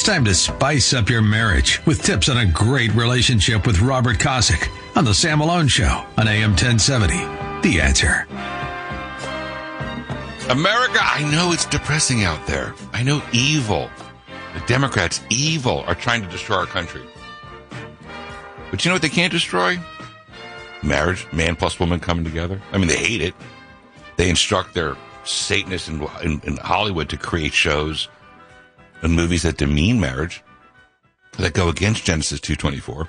It's time to spice up your marriage with tips on a great relationship with Robert Kosick on The Sam Malone Show on AM 1070. The answer. America, I know it's depressing out there. I know evil, the Democrats, evil, are trying to destroy our country. But you know what they can't destroy? Marriage, man plus woman coming together. I mean, they hate it. They instruct their Satanists in, in, in Hollywood to create shows and movies that demean marriage, that go against Genesis 224.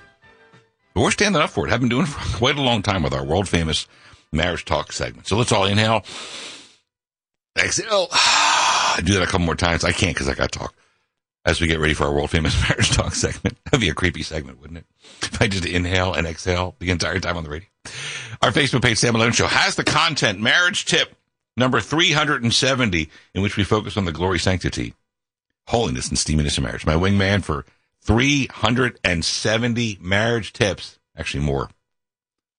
But we're standing up for it. Have been doing it for quite a long time with our world famous marriage talk segment. So let's all inhale. Exhale. I do that a couple more times. I can't because I got to talk as we get ready for our world famous marriage talk segment. That'd be a creepy segment, wouldn't it? If I just inhale and exhale the entire time on the radio. Our Facebook page, Sam Malone Show, has the content marriage tip number 370, in which we focus on the glory, sanctity, holiness, and steaminess of marriage. My wingman for 370 marriage tips, actually more,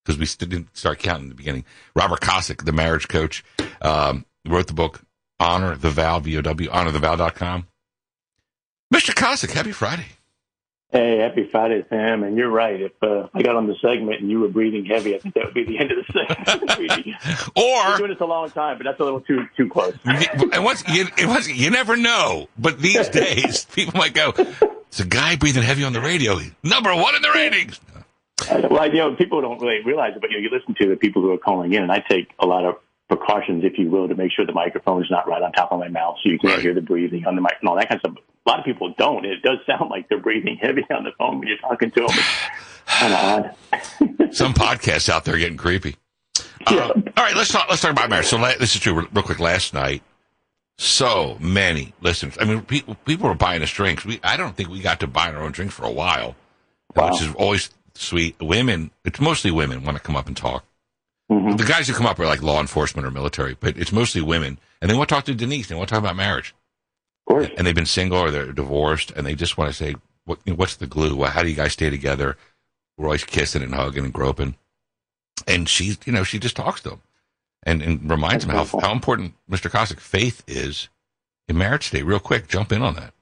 because we didn't start counting in the beginning. Robert Kosick, the marriage coach, um, wrote the book Honor the Vow, V-O-W, honorthevow.com. Mr. Kosick, happy Friday. Hey, happy Friday, Sam. And you're right. If uh, I got on the segment and you were breathing heavy, I think that would be the end of the segment. or We're doing this a long time, but that's a little too too close. and once you, it was, you never know. But these days, people might go, "It's a guy breathing heavy on the radio, number one in the ratings." Well, you know, people don't really realize it, but you know, you listen to the people who are calling in, and I take a lot of precautions, if you will, to make sure the microphone is not right on top of my mouth, so you can't Right. hear the breathing on the mic and all that kind of stuff. A lot of people don't. It does sound like they're breathing heavy on the phone when you're talking to them. Kind of odd. Some podcasts out there getting creepy. Uh, all right, let's talk. Let's talk about marriage. So la- this is true. Real quick, last night, so many listeners. I mean, people people were buying us drinks. We I don't think we got to buy our own drinks for a while, Wow. which is always sweet. Women, it's mostly women want to come up and talk. Mhm. The guys who come up are like law enforcement or military, but it's mostly women, and they want to talk to Denise. They want to talk about marriage, course. and they've been single or they're divorced, and they just want to say, "What? you know, What's the glue? Well, How do you guys stay together?" We're always kissing and hugging and groping, and she's, you know, she just talks to them, and and reminds them how how important Mr. Kosick faith is in marriage today. Real quick, jump in on that.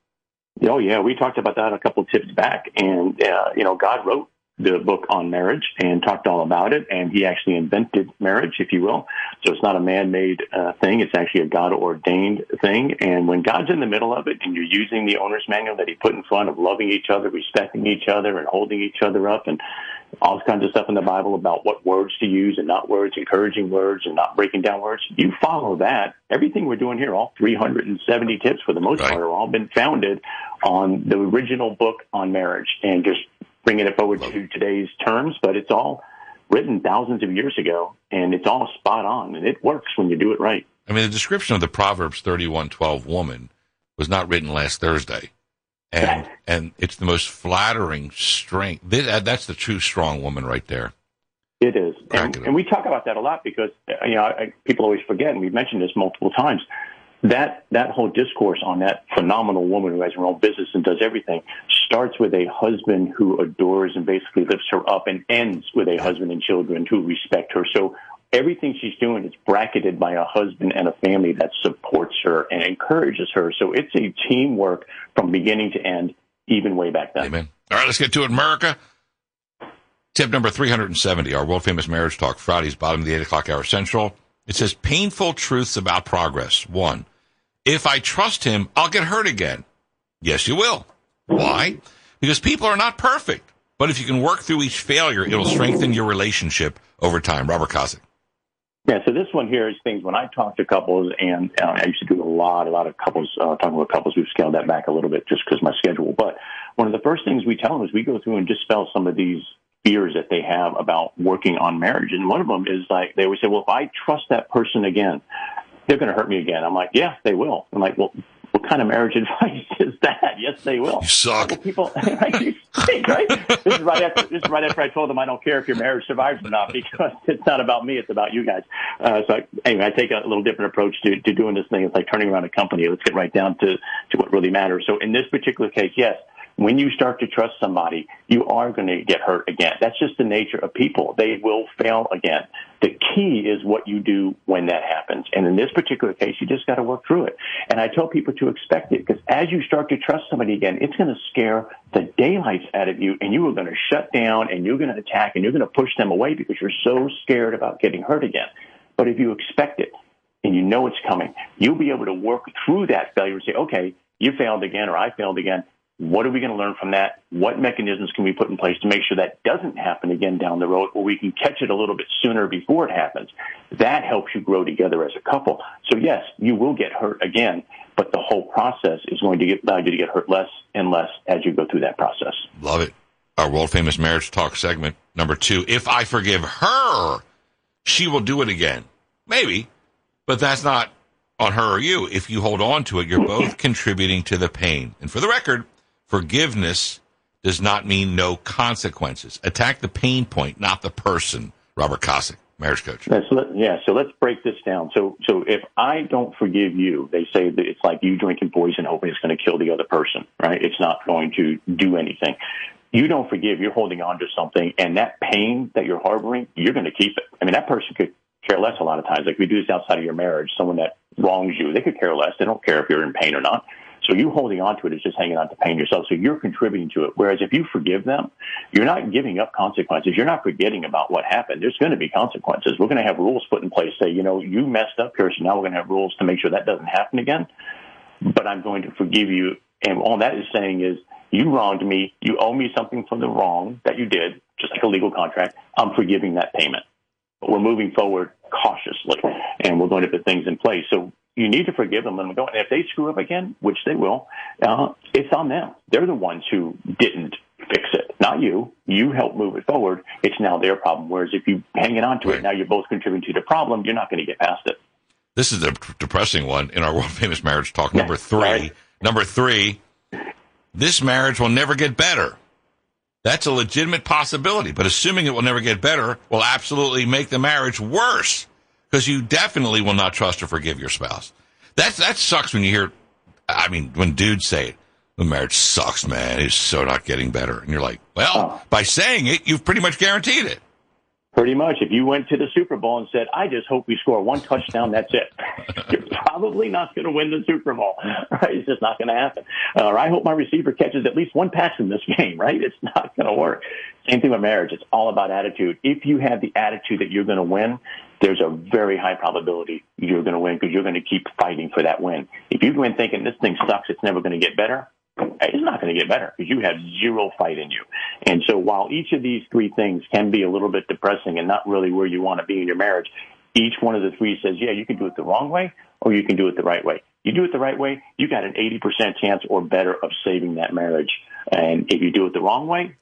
Oh yeah, we talked about that a couple of tips back, and uh, you know, God wrote the book on marriage and talked all about it, and He actually invented marriage, if you will. So it's not a man-made uh, thing; it's actually a God-ordained thing. And when God's in the middle of it, and you're using the owner's manual that He put in front of loving each other, respecting each other, and holding each other up, and all kinds of stuff in the Bible about what words to use and not words, encouraging words and not breaking down words. You follow that. Everything we're doing here, all 370 tips for the most Right. part, are all been founded on the original book on marriage and just bringing it forward to today's terms. But it's all written thousands of years ago and it's all spot on and it works when you do it right. I mean, the description of the Proverbs thirty-one twelve woman was not written last Thursday, and and it's the most flattering strength. Uh, that's the true strong woman right there. It is, and, and we talk about that a lot because uh, you know I, people always forget, and we've mentioned this multiple times. That that whole discourse on that phenomenal woman who has her own business and does everything starts with a husband who adores and basically lifts her up, and ends with a husband and children who respect her. So everything she's doing is bracketed by a husband and a family that supports her and encourages her. So it's a teamwork from beginning to end, even way back then. Amen. All right, let's get to it, America. Tip number 370, our world famous marriage talk, Fridays, bottom of the 8 o'clock hour central. It says painful truths about progress. One, if I trust him, I'll get hurt again. Yes, you will. Why? Because people are not perfect. But if you can work through each failure, it'll strengthen your relationship over time. Robert Kosick. Yeah, so this one here is things when I talk to couples, and uh, I used to do a lot, a lot of couples, uh, talking with couples. We've scaled that back a little bit just because my schedule. But one of the first things we tell them is we go through and dispel some of these fears that they have about working on marriage. And one of them is like, they always say, well, if I trust that person again, they're going to hurt me again. I'm like, yeah, they will. I'm like, well, what kind of marriage advice is that? Yes, they will. You suck. Well, people, you think, right? This is right after this is right after I told them I don't care if your marriage survives or not because it's not about me, it's about you guys. Uh, so I, anyway, I take a little different approach to, to doing this thing. It's like turning around a company. Let's get right down to to what really matters. So in this particular case, yes, when you start to trust somebody, you are going to get hurt again. That's just the nature of people. They will fail again. The key is what you do when that happens. And in this particular case, you just got to work through it. And I tell people to expect it because as you start to trust somebody again, it's going to scare the daylights out of you and you are going to shut down and you're going to attack and you're going to push them away because you're so scared about getting hurt again. But if you expect it and you know it's coming, you'll be able to work through that failure and say, okay, you failed again or I failed again. What are we going to learn from that? What mechanisms can we put in place to make sure that doesn't happen again down the road or we can catch it a little bit sooner before it happens? That helps you grow together as a couple. So yes, you will get hurt again, but the whole process is going to get, allow you to get hurt less and less as you go through that process. Love it. Our world famous marriage talk segment number two. If I forgive her, she will do it again. Maybe, but that's not on her or you. If you hold on to it, you're both contributing to the pain. And for the record, Forgiveness does not mean no consequences. Attack the pain point, not the person. Robert Kosick, marriage coach. Yeah so, let, yeah, so let's break this down. So, so if I don't forgive you, they say that it's like you drinking poison, hoping it's going to kill the other person, right? It's not going to do anything. You don't forgive, you're holding on to something, and that pain that you're harboring, you're going to keep it. I mean, that person could care less a lot of times. Like we do this outside of your marriage, someone that wrongs you, they could care less. They don't care if you're in pain or not. So you holding on to it is just hanging on to pain yourself. So you're contributing to it. Whereas if you forgive them, you're not giving up consequences. You're not forgetting about what happened. There's going to be consequences. We're going to have rules put in place. Say, you know, you messed up here, so now we're going to have rules to make sure that doesn't happen again. But I'm going to forgive you. And all that is saying is, you wronged me. You owe me something for the wrong that you did, just like a legal contract. I'm forgiving that payment. But we're moving forward cautiously, and we're going to put things in place. So you need to forgive them and go. And if they screw up again, which they will, uh, it's on them. They're the ones who didn't fix it, not you. You help move it forward. It's now their problem. Whereas if you hang on to right. it, now you're both contributing to the problem. You're not going to get past it. This is the depressing one in our world famous marriage talk. Number three. Right. Number three. This marriage will never get better. That's a legitimate possibility, but assuming it will never get better will absolutely make the marriage worse because you definitely will not trust or forgive your spouse. That that sucks when you hear. I mean, when dudes say it, the marriage sucks, man. It's so not getting better, and you're like, well, oh. by saying it, you've pretty much guaranteed it. Pretty much. If you went to the Super Bowl and said, I just hope we score one touchdown, that's it. You're probably not going to win the Super Bowl, right? It's just not going to happen. Uh, or I hope my receiver catches at least one pass in this game, right? It's not going to work. Same thing with marriage. It's all about attitude. If you have the attitude that you're going to win, there's a very high probability you're going to win because you're going to keep fighting for that win. If you go in thinking this thing sucks, it's never going to get better, it's not going to get better because you have zero fight in you. And so while each of these three things can be a little bit depressing and not really where you want to be in your marriage, each one of the three says, yeah, you can do it the wrong way or you can do it the right way. You do it the right way, you got an 80% chance or better of saving that marriage. And if you do it the wrong way,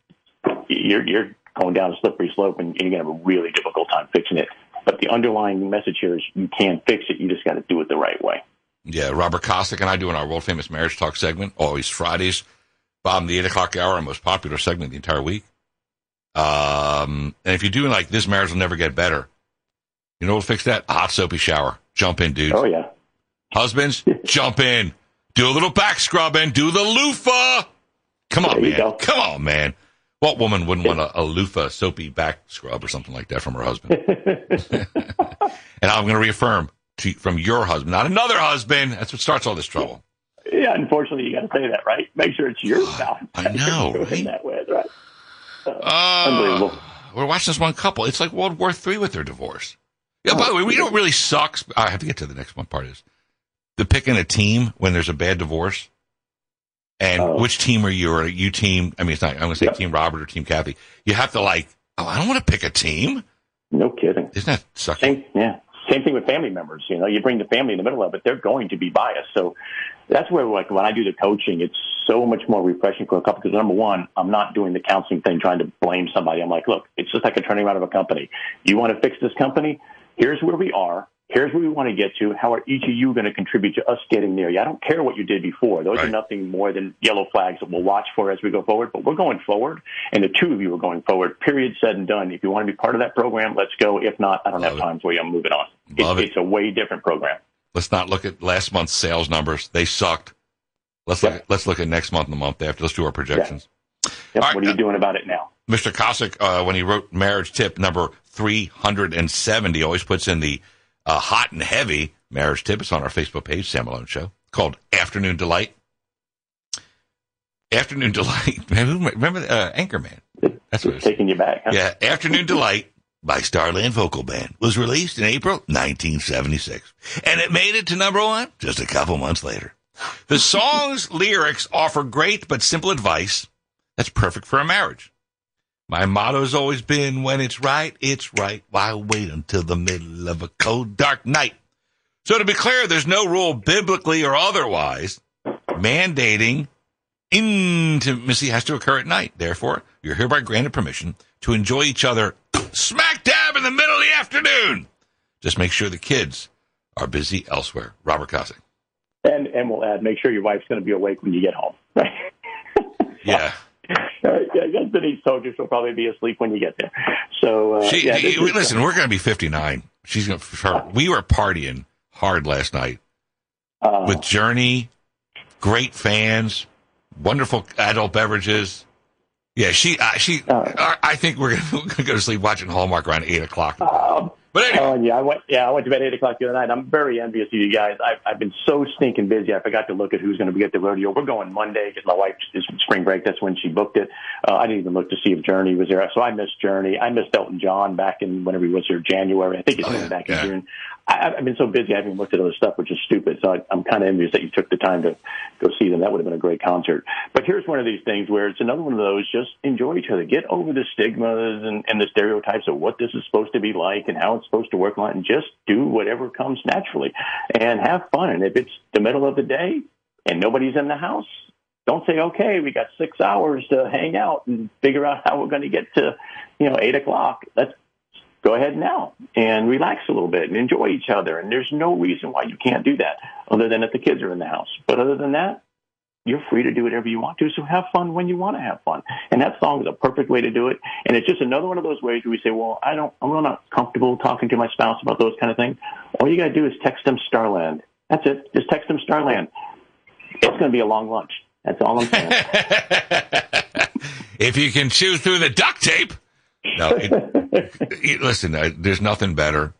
you're, you're going down a slippery slope and you're going to have a really difficult time fixing it. But the underlying message here is you can fix it. You just got to do it the right way. Yeah, Robert Kosick and I do in our world famous marriage talk segment, always Fridays. Bob, the eight o'clock hour, our most popular segment the entire week. Um, and if you're doing like this, marriage will never get better. You know what'll fix that? A hot soapy shower. Jump in, dudes. Oh yeah. Husbands, jump in. Do a little back scrubbing. Do the loofah. Come on, man. Go. Come on, man. What woman wouldn't want a, a loofah soapy back scrub or something like that from her husband? and I'm going to reaffirm to, from your husband, not another husband. That's what starts all this trouble. Yeah, unfortunately, you got to say that, right? Make sure it's your spouse. I know, right? That way, right? Uh, uh, unbelievable. We're watching this one couple. It's like World War Three with their divorce. Yeah. Oh, by the way, we don't really suck. I have to get to the next one. Part is the picking a team when there's a bad divorce. And oh. which team are you? Or you team? I mean, it's not. I'm going to say yep. Team Robert or Team Kathy. You have to like. Oh, I don't want to pick a team. No kidding. Isn't that sucking? yeah. Same thing with family members. You know, you bring the family in the middle of it, they're going to be biased. So that's where, like, when I do the coaching, it's so much more refreshing for a couple. Because number one, I'm not doing the counseling thing, trying to blame somebody. I'm like, look, it's just like a turning around of a company. You want to fix this company? Here's where we are. Here's where we want to get to. How are each of you going to contribute to us getting there? Yeah, I don't care what you did before. Those right. are nothing more than yellow flags that we'll watch for as we go forward. But we're going forward, and the two of you are going forward. Period. Said and done. If you want to be part of that program, let's go. If not, I don't Love have time for you. I'm moving on. It's, it. it's a way different program. Let's not look at last month's sales numbers. They sucked. Let's look. At, let's look at next month and the month after. Let's do our projections. Yep. Right, what are you uh, doing about it now? Mr. Kosick, uh, when he wrote marriage tip number 370, always puts in the uh, hot and heavy marriage tip. It's on our Facebook page, Sam Malone Show, called Afternoon Delight. Afternoon Delight. Remember uh, Anchorman? That's what it's taking you back. Huh? Yeah, Afternoon Delight by Starland Vocal Band was released in April 1976, and it made it to number one just a couple months later. The song's lyrics offer great but simple advice that's perfect for a marriage. My motto's always been when it's right, it's right. Why wait until the middle of a cold, dark night? So to be clear, there's no rule biblically or otherwise mandating intimacy has to occur at night. Therefore, you're hereby granted permission to enjoy each other smack dab in the middle of the afternoon. Just make sure the kids are busy elsewhere. Robert Kosick. And and we'll add, make sure your wife's going to be awake when you get home. Uh, yeah, Denise told you she'll probably be asleep when you get there. So, uh, she, yeah, listen, we're going to be 59. She's going to, we were partying hard last night uh, with Journey, great fans, wonderful adult beverages. Yeah, she, uh, she, uh, I think we're going to go to sleep watching Hallmark around eight o'clock. But anyway. Oh, yeah, I went. Yeah, I went to bed eight o'clock the other night. I'm very envious of you guys. I've, I've been so stinking busy. I forgot to look at who's going to be at the rodeo. We're going Monday because my wife is spring break. That's when she booked it. Uh, I didn't even look to see if Journey was there. So I missed Journey. I missed Elton John back in whenever he was here, January. I think he's oh, yeah, back yeah. in June. I, I've been so busy, I haven't even looked at other stuff, which is stupid. So I, I'm kind of envious that you took the time to go see them. That would have been a great concert. But here's one of these things where it's another one of those. Just enjoy each other. Get over the stigmas and, and the stereotypes of what this is supposed to be like and how it's supposed to work. On it, and just do whatever comes naturally and have fun. And if it's the middle of the day and nobody's in the house, don't say, okay, we got six hours to hang out and figure out how we're going to get to, you know, eight o'clock. Let's go ahead now and relax a little bit and enjoy each other. And there's no reason why you can't do that other than if the kids are in the house. But other than that, you're free to do whatever you want to. So have fun when you want to have fun. And that song is a perfect way to do it. And it's just another one of those ways where we say, well, I don't, I'm really not comfortable talking to my spouse about those kind of things. All you got to do is text them Starland. That's it. Just text them Starland. It's going to be a long lunch. That's all I'm saying. if you can chew through the duct tape. No, it, it, listen, there's nothing better.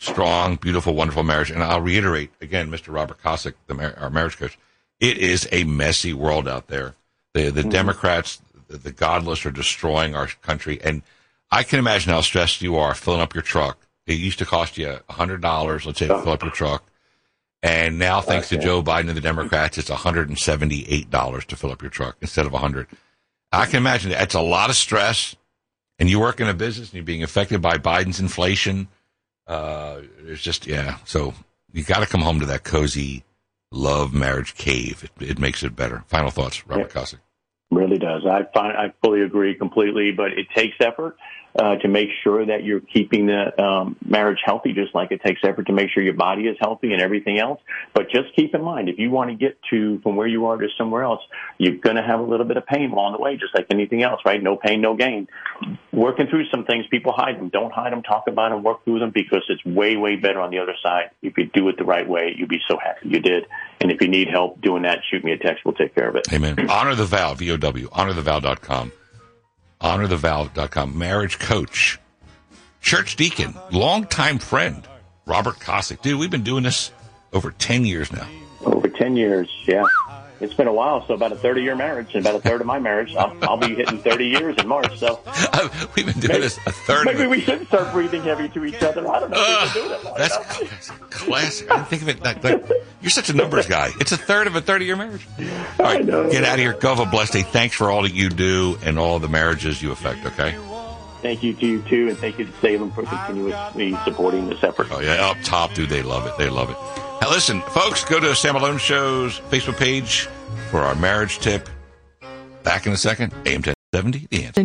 Strong, beautiful, wonderful marriage. And I'll reiterate again, Mr. Robert Kosick, the our marriage coach. It is a messy world out there. The the mm-hmm. Democrats, the, the godless, are destroying our country. And I can imagine how stressed you are filling up your truck. It used to cost you hundred dollars, let's say, to fill up your truck. And now, thanks okay. to Joe Biden and the Democrats, it's $178 to fill up your truck instead of a 100 I can imagine that's a lot of stress and you work in a business and you're being affected by Biden's inflation, uh, it's just yeah. So you got to come home to that cozy love marriage cave. It, it makes it better. Final thoughts, Robert yeah. Kosick. Really does. I find, I fully agree completely, but it takes effort uh, to make sure that you're keeping the um, marriage healthy, just like it takes effort to make sure your body is healthy and everything else. But just keep in mind, if you want to get to from where you are to somewhere else, you're going to have a little bit of pain along the way, just like anything else, right? No pain, no gain. Working through some things, people hide them. Don't hide them. Talk about them. Work through them because it's way, way better on the other side. If you do it the right way, you'll be so happy you did. And if you need help doing that, shoot me a text. We'll take care of it. Amen. Honor the vow, V O W, honorthevow.com. Honorthevow.com. Marriage coach church deacon, longtime friend, Robert Kosick. Dude, we've been doing this over 10 years now. Over 10 years, yeah. It's been a while, so about a 30 year marriage, and about a third of my marriage. I'll, I'll be hitting 30 years in March, so. Uh, we've been doing maybe, this a third Maybe we should start breathing heavy to each other. I don't know uh, if we can do that. That's, that's classic. I didn't think of it that, like, You're such a numbers guy. It's a third of a 30 year marriage. All right, get out of here. Go have a blessed day. Thanks for all that you do and all the marriages you affect, okay? thank you to you too, and thank you to Salem for continuously supporting this effort. Oh yeah, up top, dude, they love it. They love it. Now listen, folks, go to Sam Malone Show's Facebook page for our marriage tip. Back in a second, AM 1070, the answer.